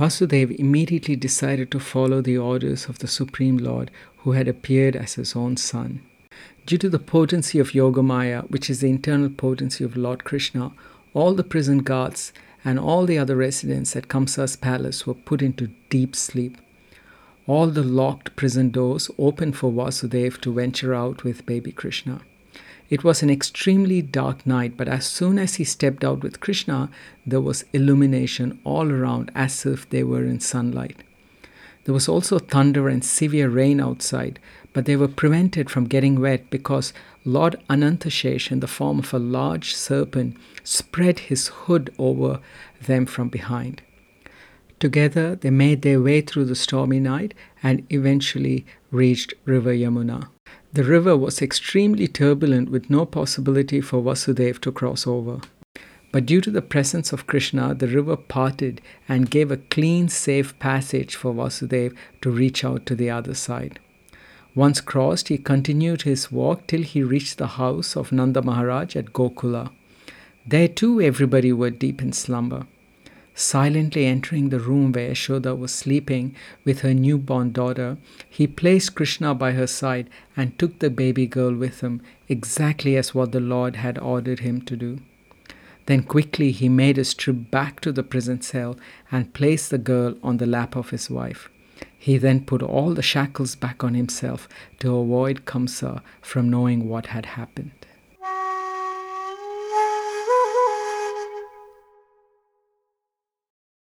Vasudeva immediately decided to follow the orders of the Supreme Lord who had appeared as his own son. Due to the potency of Yogamaya, which is the internal potency of Lord Krishna, all the prison guards and all the other residents at Kamsa's palace were put into deep sleep. All the locked prison doors opened for Vasudev to venture out with baby Krishna. It was an extremely dark night, but as soon as he stepped out with Krishna, there was illumination all around as if they were in sunlight. There was also thunder and severe rain outside, but they were prevented from getting wet because Lord Anantashesh, in the form of a large serpent, spread his hood over them from behind. Together, they made their way through the stormy night and eventually reached River Yamuna. The river was extremely turbulent with no possibility for Vasudev to cross over. But due to the presence of Krishna, the river parted and gave a clean, safe passage for Vasudev to reach out to the other side. Once crossed, he continued his walk till he reached the house of Nanda Maharaj at Gokula. There too, everybody were deep in slumber. Silently entering the room where Yashoda was sleeping with her newborn daughter, he placed Krishna by her side and took the baby girl with him, exactly as what the Lord had ordered him to do. Then quickly he made a trip back to the prison cell and placed the girl on the lap of his wife. He then put all the shackles back on himself to avoid Kamsa from knowing what had happened.